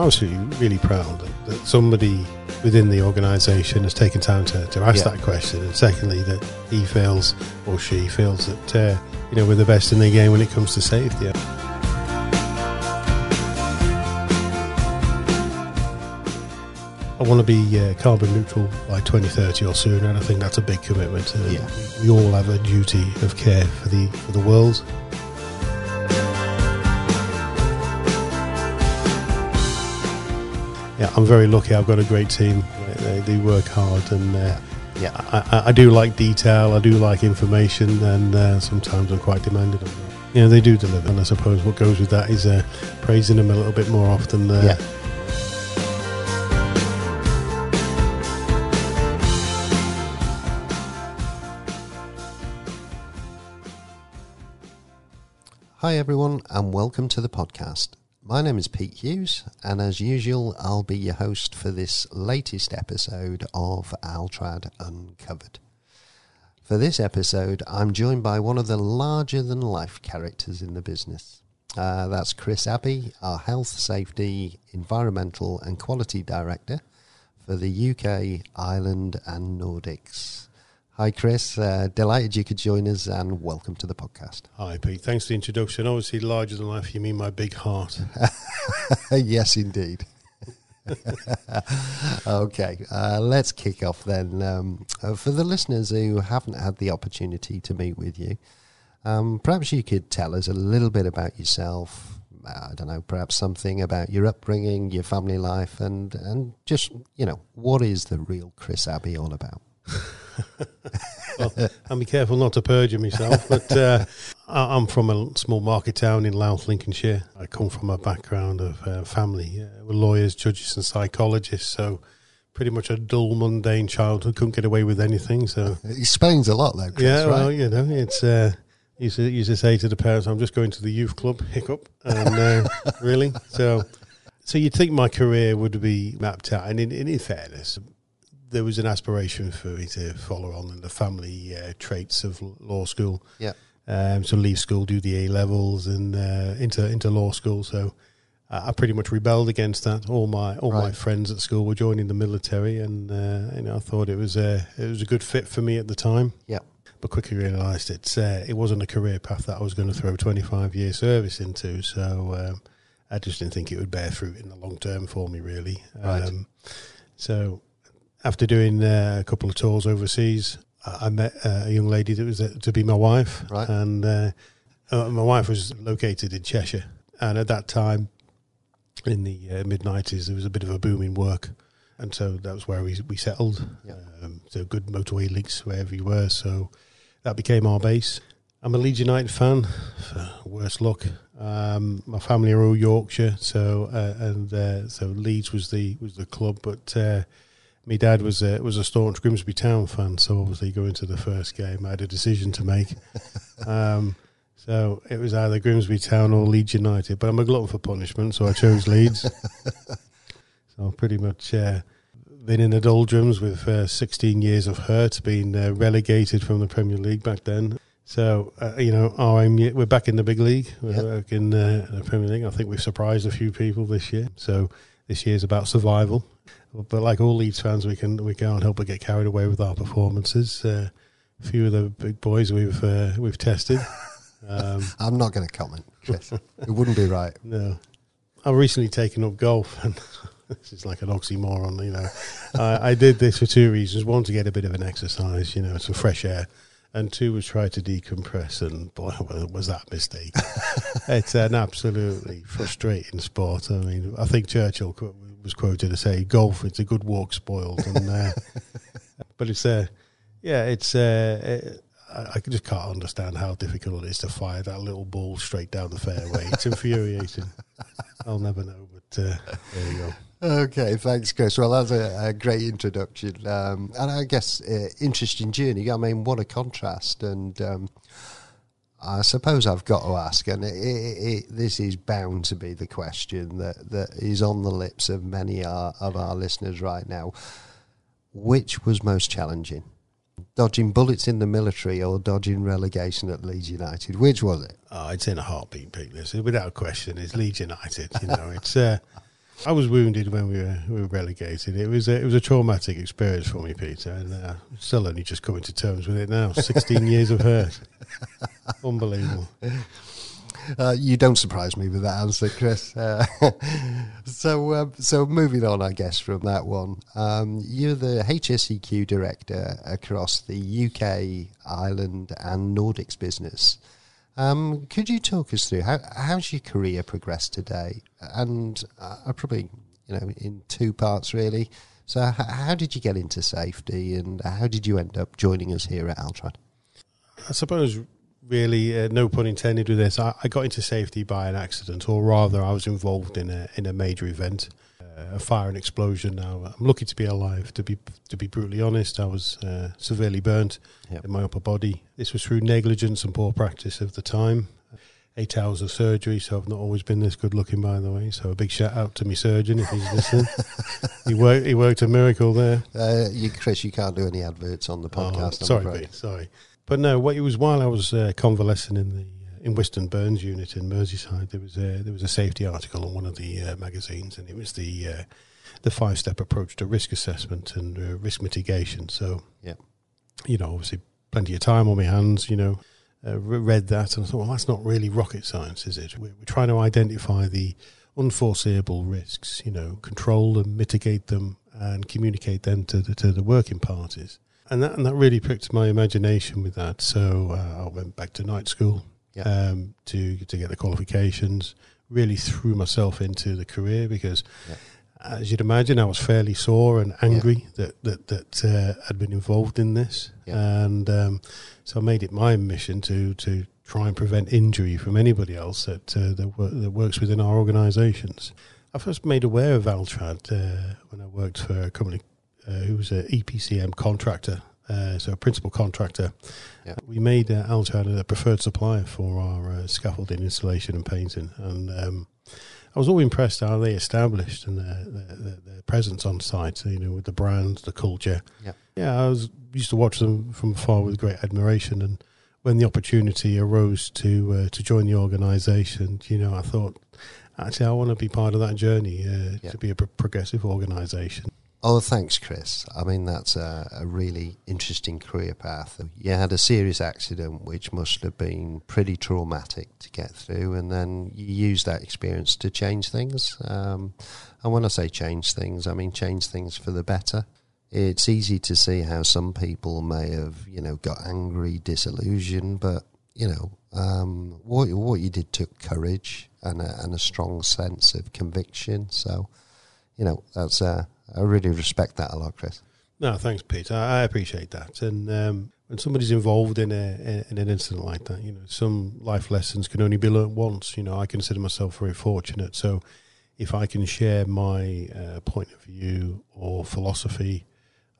I'm absolutely really proud that, that somebody within the organisation has taken time to, to ask Yeah. that question, and secondly that he feels or she feels that uh, you know we're the best in the game when it comes to safety. I want to be uh, carbon neutral by 2030 or sooner, and I think that's a big commitment. Uh, Yeah. we, we all have a duty of care for the for the world. Yeah, I'm very lucky. I've got a great team. They, they work hard, and uh, Yeah. I, I, I do like detail. I do like information, and uh, sometimes I'm quite demanding on that. You know, they do deliver, and I suppose what goes with that is uh, praising them a little bit more often. Uh, Yeah. Hi, everyone, and welcome to the podcast. My name is Pete Hughes, and as usual, I'll be your host for this latest episode of Altrad Uncovered. For this episode, I'm joined by one of the larger than life characters in the business. Uh, that's Chris Abbey, our Health, Safety, Environmental and Quality Director for the UK, Ireland, and Nordics. Hi, Chris. Uh, delighted you could join us, and welcome to the podcast. Hi, Pete. Thanks for the introduction. Obviously, larger than life. You mean my big heart? yes, indeed. okay, uh, let's kick off then. Um, uh, for the listeners who haven't had the opportunity to meet with you, um, perhaps you could tell us a little bit about yourself. Uh, I don't know, perhaps something about your upbringing, your family life, and and just you know, what is the real Chris Abbey all about? well, I'll be careful not to perjure myself, but uh, I- I'm from a small market town in Louth, Lincolnshire. I come from a background of uh, family. Uh, we're lawyers, judges, and psychologists, so pretty much a dull, mundane childhood. Couldn't get away with anything. So, It explains a lot, though, Chris. yeah, well, right? you know, it's. Uh, Used to, used to say to the parents, "I'm just going to the youth club." Hiccup, and uh, really, so so you'd think my career would be mapped out. And in, in, in fairness, there was an aspiration for me to follow on in the family uh, traits of law school. Yeah. Um, so leave school, do the A levels, and uh, into into law school. So I pretty much rebelled against that. All my all my friends at school were joining the military, and uh, you know I thought it was a it was a good fit for me at the time. Yeah. But quickly realised it's uh, it wasn't a career path that I was going to throw twenty five year service into. So um, I just didn't think it would bear fruit in the long term for me, really. Right. Um, so after doing uh, a couple of tours overseas, I I met uh, a young lady that was uh, to be my wife, Right. and uh, uh, my wife was located in Cheshire, and at that time, in the uh, mid '90s, there was a bit of a boom in work, and so that was where we we settled. Yeah. Um, so good motorway links wherever you were, so that became our base. I'm a Leeds United fan. For worse luck, um, my family are all Yorkshire, so uh, and uh, so Leeds was the was the club, but. Uh, my dad was a, was a staunch Grimsby Town fan, so obviously going to the first game, I had a decision to make. um, so it was either Grimsby Town or Leeds United, but I'm a glutton for punishment, so I chose Leeds. so I've pretty much uh, been in the doldrums with uh, 16 years of hurt, being uh, relegated from the Premier League back then. So uh, you know, our aim, we're back in the big league. We're Yep. back in uh, the Premier League. I think we've surprised a few people this year. So this year's about survival. But like all Leeds fans, we can we can't help but get carried away with our performances. Uh, a few of the big boys we've uh, we've tested. Um, I'm not going to comment, Chris. it wouldn't be right. no, I've recently taken up golf, and this is like an oxymoron. You know, I, I did this for two reasons: one, to get a bit of an exercise, you know, some fresh air, and two was try to decompress. And boy, was that a mistake! it's an absolutely frustrating sport. I mean, I think Churchill was quoted to say, "Golf, it's a good walk spoiled," and uh, but it's uh, yeah, it's uh, uh, I I just can't understand how difficult it is to fire that little ball straight down the fairway. It's infuriating. I'll never know, but uh, there you go. Okay, thanks, Chris. Well, that's a, a great introduction, um, and I guess uh, interesting journey. I mean, what a contrast! And um, I suppose I've got to ask, and it, it, it, this is bound to be the question that, that is on the lips of many our, of our listeners right now. Which was most challenging? Dodging bullets in the military or dodging relegation at Leeds United? Which was it? Oh, it's in a heartbeat, Pete. This without question, it's Leeds United. You know, it's uh, I was wounded when we were, we were relegated. It was a, it was a traumatic experience for me, Peter, and uh, still only just coming to terms with it now. Sixteen years of hurt, unbelievable. Uh, you don't surprise me with that answer, Chris. Uh, so, uh, so moving on, I guess from that one, um, you're the HSEQ director across the UK, Ireland, and Nordics business. Um, could you talk us through how how's your career progressed today? And uh, probably, you know, in two parts really. So, h- how did you get into safety, and how did you end up joining us here at Altrad? I suppose really, uh, no pun intended with this. I, I, got into safety by an accident, or rather, I was involved in a in a major event, uh, a fire and explosion. Now I'm lucky to be alive. To be to be brutally honest, I was uh, severely burnt yep. in my upper body. This was through negligence and poor practice of the time. Eight hours of surgery, so I've not always been this good looking, by the way. So a big shout out to my surgeon if he's listening. he worked. He worked a miracle there. Uh, you, Chris, you can't do any adverts on the oh, podcast. Oh, sorry, Pete, sorry. But no, what it was while I was uh, convalescing in the in Whiston Burns unit in Merseyside, there was a there was a safety article on one of the uh, magazines, and it was the uh, the five step approach to risk assessment and uh, risk mitigation. So, yeah, you know, obviously, plenty of time on my hands. You know, uh, read that and I thought, well, that's not really rocket science, is it? We're, we're trying to identify the unforeseeable risks. You know, control them, mitigate them, and communicate them to the, to the working parties and that and that really pricked my imagination with that. So uh, I went back to night school yeah. um, to to get the qualifications. Really threw myself into the career because, yeah. as you'd imagine, I was fairly sore and angry yeah. that that that uh, I'd been involved in this, and um, so I made it my mission to to try and prevent injury from anybody else that uh, that, that works within our organisations. I first made aware of Altrad uh, when I worked for a company uh, who was an EPCM contractor, uh, so a principal contractor. Yeah. We made uh, a preferred supplier for our uh, scaffolding installation and painting, and um, I was all impressed how they established and their, their, their, presence on site. You know, with the brand, the culture. Yeah, yeah. I was used to watch them from afar with great admiration, and when the opportunity arose to uh, to join the organisation, you know, I thought actually I want to be part of that journey uh, yeah. to be a pro- progressive organisation. Oh, thanks, Chris. I mean, that's a, a, really interesting career path. You had a serious accident, which must have been pretty traumatic to get through, and then you used that experience to change things. Um, and when I say change things, I mean change things for the better. It's easy to see how some people may have, you know, got angry, disillusioned, but you know, um, what what you did took courage and a, and a strong sense of conviction. So, you know, that's a I really respect that a lot, Chris. No, thanks, Peter. I appreciate that. And um, when somebody's involved in a in an incident like that, you know, some life lessons can only be learnt once. You know, I consider myself very fortunate. So, if I can share my uh, point of view or philosophy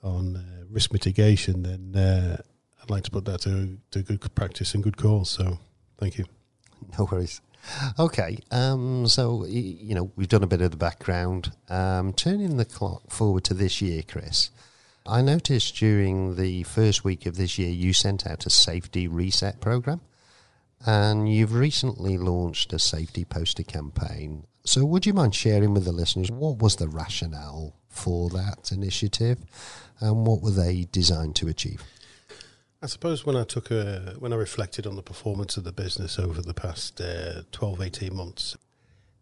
on uh, risk mitigation, then uh, I'd like to put that to to good practice and good cause. So, thank you. No worries. Okay, um, so you know we've done a bit of the background. Um, turning the clock forward to this year, Chris, I noticed during the first week of this year you sent out a safety reset program, and you've recently launched a safety poster campaign. So, would you mind sharing with the listeners what was the rationale for that initiative, and what were they designed to achieve? I suppose when I took a when I reflected on the performance of the business over the past uh, 12, 18 months,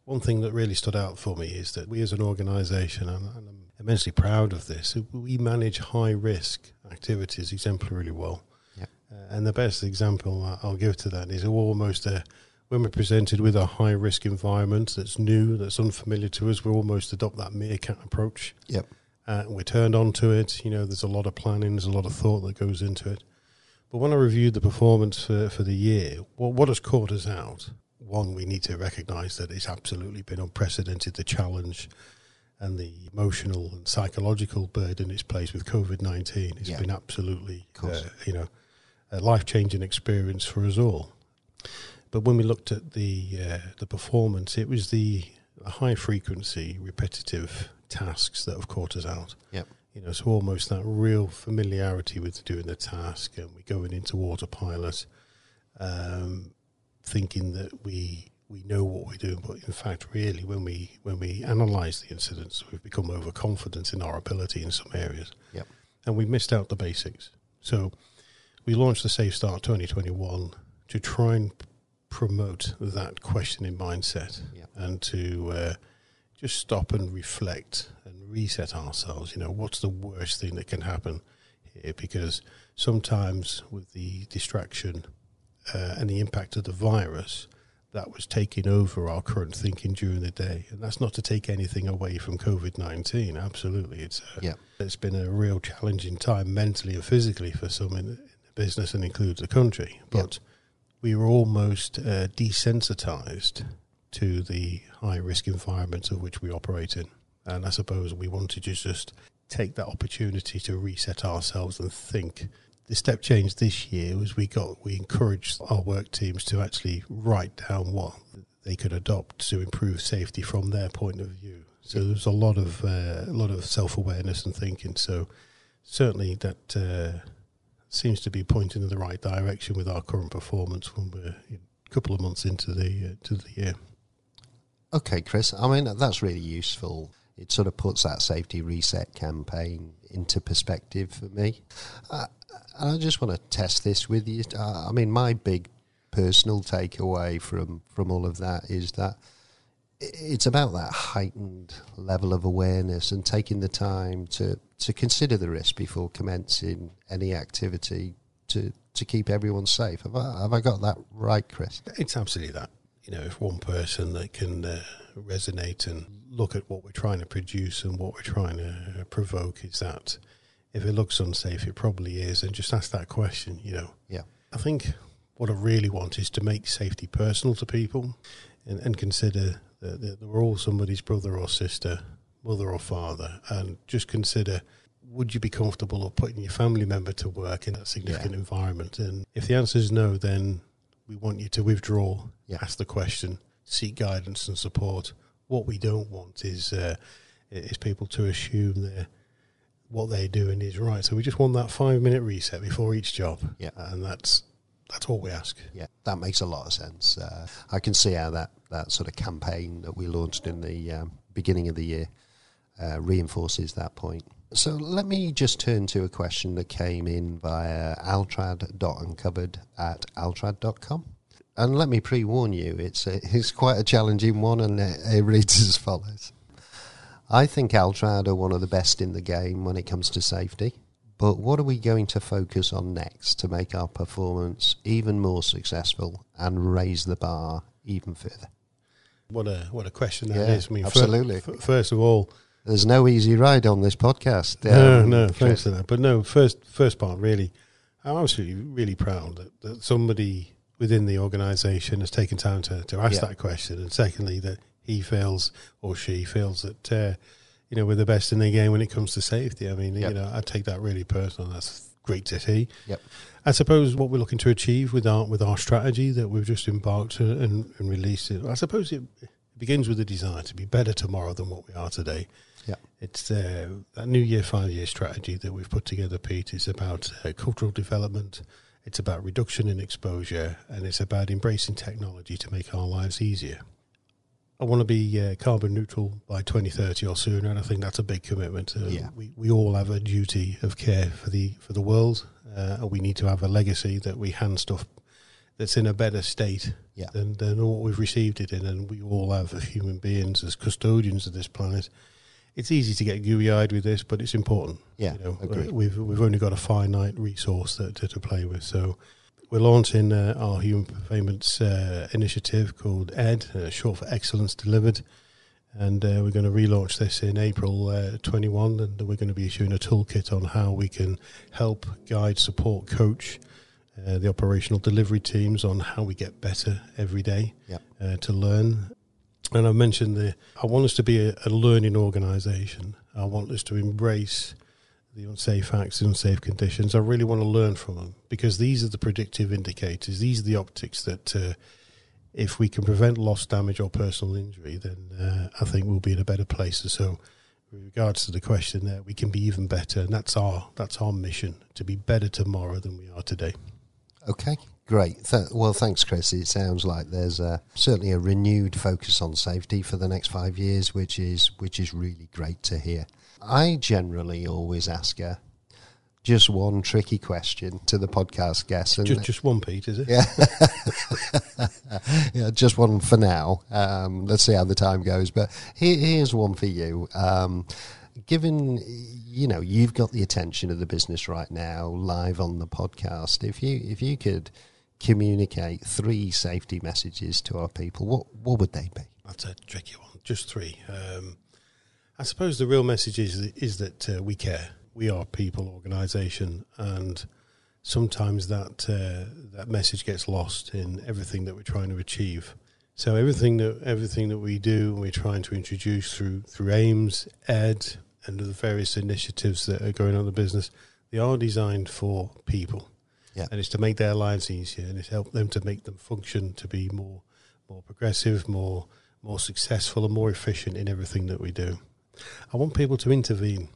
one thing that really stood out for me is that we as an organisation, and, and, I'm immensely proud of this, we manage high risk activities exemplarily well. Yep. Uh, and the best example I'll give to that is almost a, when we're presented with a high risk environment that's new, that's unfamiliar to us, we almost adopt that meerkat approach. Yep. Uh, we're turned on to it. You know, there's a lot of planning, there's a lot of thought that goes into it. But when I reviewed the performance for, for the year, what, what has caught us out? One, we need to recognise that it's absolutely been unprecedented the challenge and the emotional and psychological burden it's placed with COVID 19. It's yeah. been absolutely, uh, you know, a life changing experience for us all. But when we looked at the uh, the performance, it was the high frequency, repetitive tasks that have caught us out. Yep you know, so almost that real familiarity with doing the task, and we're going into autopilot, um, thinking that we we know what we're doing, but in fact, really, when we when we analyse the incidents, we've become overconfident in our ability in some areas, Yep. and we missed out the basics. So we launched the Safe Start 2021 to try and promote that questioning mindset Yep. and to uh, just stop and reflect and reset ourselves. You know, what's the worst thing that can happen here? Because sometimes with the distraction uh, and the impact of the virus, that was taking over our current thinking during the day. And that's not to take anything away from COVID 19. Absolutely. It's, a, Yeah. it's been a real challenging time mentally and physically for some in the, in the business and includes the country. But we were almost uh, desensitized to the high risk environments of which we operate in. And I suppose we wanted to just take that opportunity to reset ourselves and think. The step change this year was we got we encouraged our work teams to actually write down what they could adopt to improve safety from their point of view. So there's a lot of uh, a lot of self awareness and thinking. So certainly that uh, seems to be pointing in the right direction with our current performance when we're a couple of months into the uh, to the year. Okay, Chris. I mean, that's really useful. It sort of puts that safety reset campaign into perspective for me. Uh, and I just want to test this with you. Uh, I mean, my big personal takeaway from, from all of that is that it's about that heightened level of awareness and taking the time to, to consider the risk before commencing any activity to, to keep everyone safe. Have I, have I got that right, Chris? It's absolutely that. You know, if one person that can uh, resonate and look at what we're trying to produce and what we're trying to uh, provoke is that if it looks unsafe, it probably is, and just ask that question. You know, Yeah. I think what I really want is to make safety personal to people and, and consider that, that we're all somebody's brother or sister, mother or father, and just consider would you be comfortable of putting your family member to work in that significant Yeah. environment? And if the answer is no, then we want you to withdraw, Yeah. ask the question, seek guidance and support. What we don't want is uh, is people to assume that what they're doing is right. So we just want that five minute reset before each job, Yeah. and that's that's all we ask. Yeah, that makes a lot of sense. Uh, I can see how that, that sort of campaign that we launched in the um, beginning of the year uh, reinforces that point. So let me just turn to a question that came in via altrad.uncovered at altrad.com. And let me pre warn you, it's, a, it's quite a challenging one, and it, it reads as follows. I think Altrad are one of the best in the game when it comes to safety. But what are we going to focus on next to make our performance even more successful and raise the bar even further? What a what a question that Yeah, is. I mean, absolutely. first of all, There's no easy ride on this podcast. no, um, no, Chris. thanks for that. But no, first first part really, I'm absolutely really proud that, that somebody within the organisation has taken time to, to ask Yeah. that question, and secondly that he feels or she feels that uh, you know we're the best in the game when it comes to safety. I mean, Yep. you know, I take that really personal. That's great to see. Yep. I suppose what we're looking to achieve with our with our strategy that we've just embarked on and, and released. I suppose it begins with the desire to be better tomorrow than what we are today. Yeah. It's uh, that New Year five year strategy that we've put together, Pete. Is about uh, cultural development. It's about reduction in exposure, and it's about embracing technology to make our lives easier. I want to be uh, carbon neutral by 2030 or sooner, and I think that's a big commitment. Uh, Yeah. we, we all have a duty of care for the for the world, uh, and we need to have a legacy that we hand stuff that's in a better state Yeah. than, than what we've received it in. And we all have, as human beings, as custodians of this planet. It's easy to get gooey eyed with this, but it's important. Yeah, you know, agreed. uh, we've we've only got a finite resource that, to, to play with. So we're launching uh, our human performance uh, initiative called ED, uh, short for Excellence Delivered. And uh, we're going to relaunch this in April uh, 21, and we're going to be issuing a toolkit on how we can help, guide, support, coach uh, the operational delivery teams on how we get better every day Yep. uh, to learn. And I mentioned the I want us to be a, a learning organisation. I want us to embrace the unsafe acts, the unsafe conditions. I really want to learn from them because these are the predictive indicators. These are the optics that, uh, if we can prevent loss, damage, or personal injury, then uh, I think we'll be in a better place. So, with regards to the question there, we can be even better, and that's our that's our mission to be better tomorrow than we are today. Okay, Great. Th- well, thanks, Chris. It sounds like there's uh, certainly a renewed focus on safety for the next five years, which is which is really great to hear. I generally always ask a just one tricky question to the podcast guests. And Just, just one, Pete, is it? yeah. yeah, just one for now. Um, let's see how the time goes. But here, here's one for you. Um, given you know you've got the attention of the business right now, live on the podcast, if you if you could communicate three safety messages to our people, what what would they be? That's a tricky one. Just three. Um, I suppose the real message is is that uh, we care. We are people organisation, and sometimes that uh, that message gets lost in everything that we're trying to achieve. So everything that everything that we do, we're trying to introduce through through AIMS, Ed, and the various initiatives that are going on in the business. They are designed for people, Yeah. and it's to make their lives easier, and it's help them to make them function to be more more progressive, more more successful, and more efficient in everything that we do. I want people to intervene.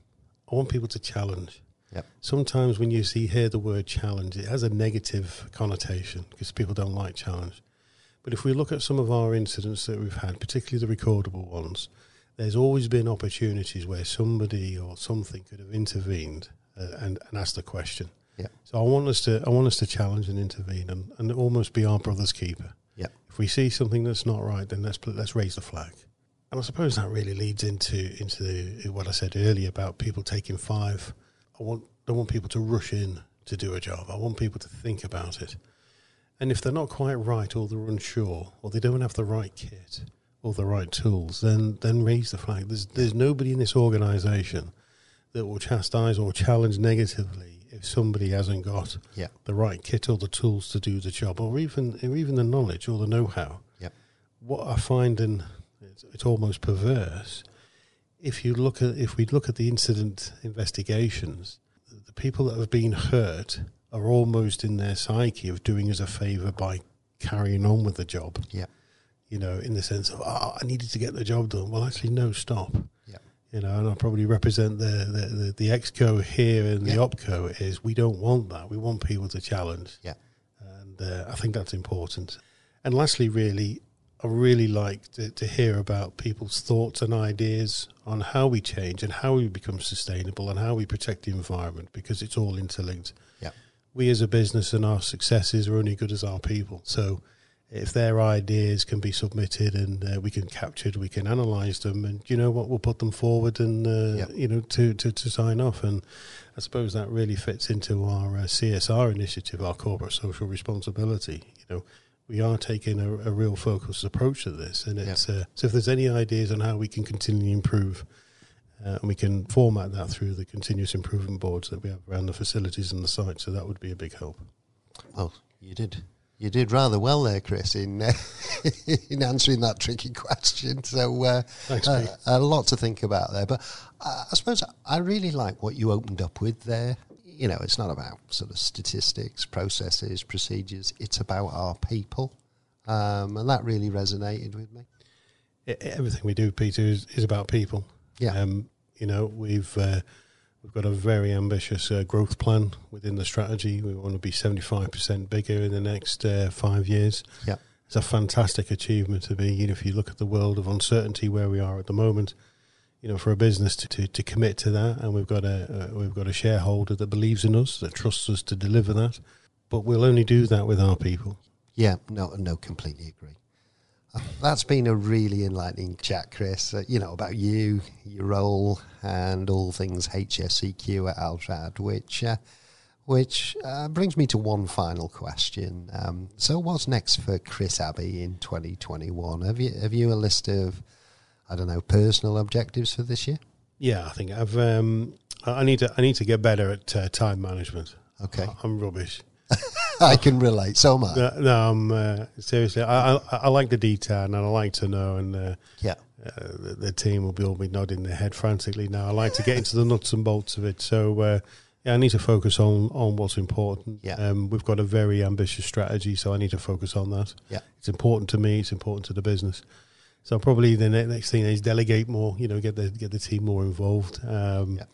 I want people to challenge. Yep. Sometimes when you see hear the word challenge, it has a negative connotation because people don't like challenge. But if we look at some of our incidents that we've had, particularly the recordable ones, there's always been opportunities where somebody or something could have intervened uh, and, and asked a question. Yeah. So I want us to I want us to challenge and intervene and, and almost be our brother's keeper. Yeah. If we see something that's not right, then let's let's raise the flag. And I suppose that really leads into into the, what I said earlier about people taking five. I want don't want people to rush in to do a job. I want people to think about it. And if they're not quite right, or they're unsure, or they don't have the right kit or the right tools, then then raise the flag. There's there's nobody in this organisation that will chastise or challenge negatively if somebody hasn't got Yeah. the right kit or the tools to do the job, or even or even the knowledge or the know-how. Yep. What I find, and it's, it's almost perverse, if you look at if we look at the incident investigations, the people that have been hurt are almost in their psyche of doing us a favour by carrying on with the job. Yeah. You know, in the sense of, oh, I needed to get the job done. Well, actually, no, stop Yeah. You know, and I probably represent the the, the, the exco here and the opco is we don't want that. We want people to challenge, Yeah. and uh, I think that's important. And lastly, really, I really like to, to hear about people's thoughts and ideas on how we change and how we become sustainable and how we protect the environment because it's all interlinked. Yeah. We as a business and our successes are only good as our people. So if their ideas can be submitted and uh, we can capture it, we can analyse them, and you know what, we'll put them forward and uh, Yeah. you know to, to to sign off. And I suppose that really fits into our uh, CSR initiative, our corporate social responsibility. You know, we are taking a, a real focused approach to this, and it's uh, so if there's any ideas on how we can continually improve. Uh, and we can format that through the continuous improvement boards that we have around the facilities and the site. So that would be a big help. Well, you did. You did rather well there, Chris, in uh, in answering that tricky question. So uh, Thanks, uh, a lot to think about there. But I suppose I really like what you opened up with there. You know, it's not about sort of statistics, processes, procedures. It's about our people, um, and that really resonated with me. Everything we do, Peter, is, is about people. Yeah. Um, you know, we've uh, we've got a very ambitious uh, growth plan within the strategy. We want to be seventy five percent bigger in the next uh, five years. Yeah. It's a fantastic achievement to be. You know, if you look at the world of uncertainty where we are at the moment, you know, for a business to, to, to commit to that, and we've got a uh, we've got a shareholder that believes in us, that trusts us to deliver that. But we'll only do that with our people. Yeah, no, no, completely agree. That's been a really enlightening chat, Chris. Uh, you know about you, your role, and all things HSEQ at Altrad, which uh, which uh, brings me to one final question. Um, so, what's next for Chris Abbey in 2021? Have you have you a list of I don't know personal objectives for this year? Yeah, I think I've. Um, I I need to. I need to get better at uh, time management. Okay, I'm rubbish. I can relate. So much. No, no I'm uh, seriously. I, I I like the detail and I like to know, and uh, Yeah, uh, the, the team will be all be nodding their head frantically now. I like to get into the nuts and bolts of it. So uh, yeah, I need to focus on on what's important. Yeah. Um, we've got a very ambitious strategy, so I need to focus on that. Yeah. it's important to me. It's important to the business. So probably the ne- next thing is delegate more. You know, get the get the team more involved. Um, Yeah.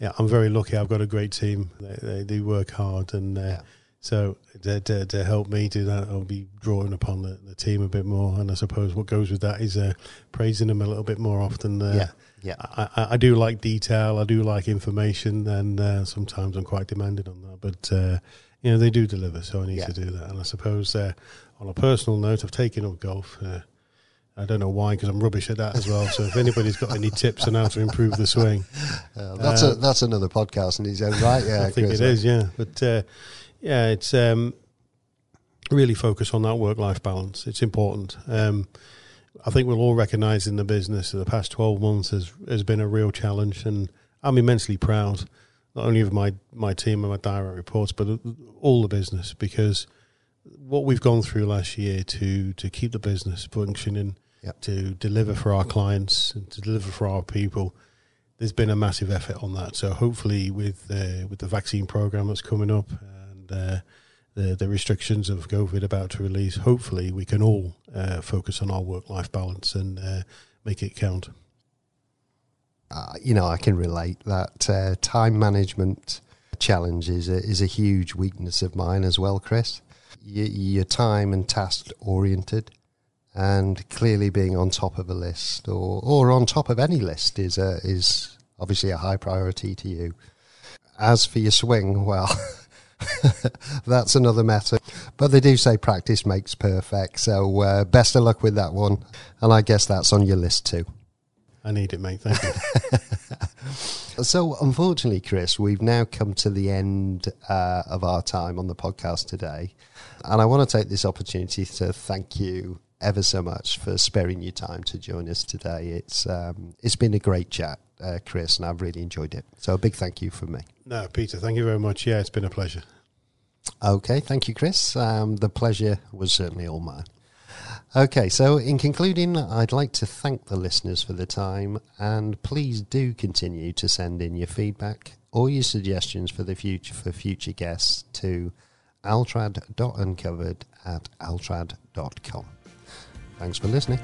yeah. I'm very lucky. I've got a great team. They, they, they work hard, and uh, Yeah. So to, to, to help me do that, I'll be drawing upon the, the team a bit more, and I suppose what goes with that is uh, praising them a little bit more often. Uh, Yeah, yeah. I, I, I do like detail. I do like information, and uh, sometimes I'm quite demanding on that. But uh, you know, they do deliver, so I need Yeah. to do that. And I suppose uh, on a personal note, I've taken up golf. Uh, I don't know why, because I'm rubbish at that as well. So if anybody's got any tips on how to improve the swing, that's a that's another podcast in his own right. Yeah, I think Chris. it is. Yeah, but uh, yeah, it's um, really focus on that work-life balance. It's important. Um, I think we'll all recognise in the business that the past 12 months has, has been a real challenge, and I'm immensely proud not only of my, my team and my direct reports, but all the business because what we've gone through last year to to keep the business functioning, Yep. to deliver for our clients, and to deliver for our people. There's been a massive effort on that. So hopefully, with uh, with the vaccine program that's coming up the the restrictions of COVID about to release, hopefully we can all uh, focus on our work life balance and uh, make it count. uh, you know, I can relate that uh, time management challenge is a, is a huge weakness of mine as well, Chris. You, you're time and task oriented, and clearly being on top of a list or, or on top of any list is a, is obviously a high priority to you. As for your swing, well, that's another matter. But they do say practice makes perfect, so uh, best of luck with that one. And I guess that's on your list too. I need it, mate. Thank you. So, unfortunately, Chris, we've now come to the end uh, of our time on the podcast today. And I want to take this opportunity to thank you ever so much for sparing your time to join us today. It's um, It's been a great chat, uh, Chris, and I've really enjoyed it. So, a big thank you from me. no, Peter, thank you very much. Yeah, it's been a pleasure. Okay, thank you, Chris. Um, the pleasure was certainly all mine. Okay, so in concluding, I'd like to thank the listeners for the time, and please do continue to send in your feedback or your suggestions for the future for future guests to altrad.uncovered at altrad.com. Thanks for listening.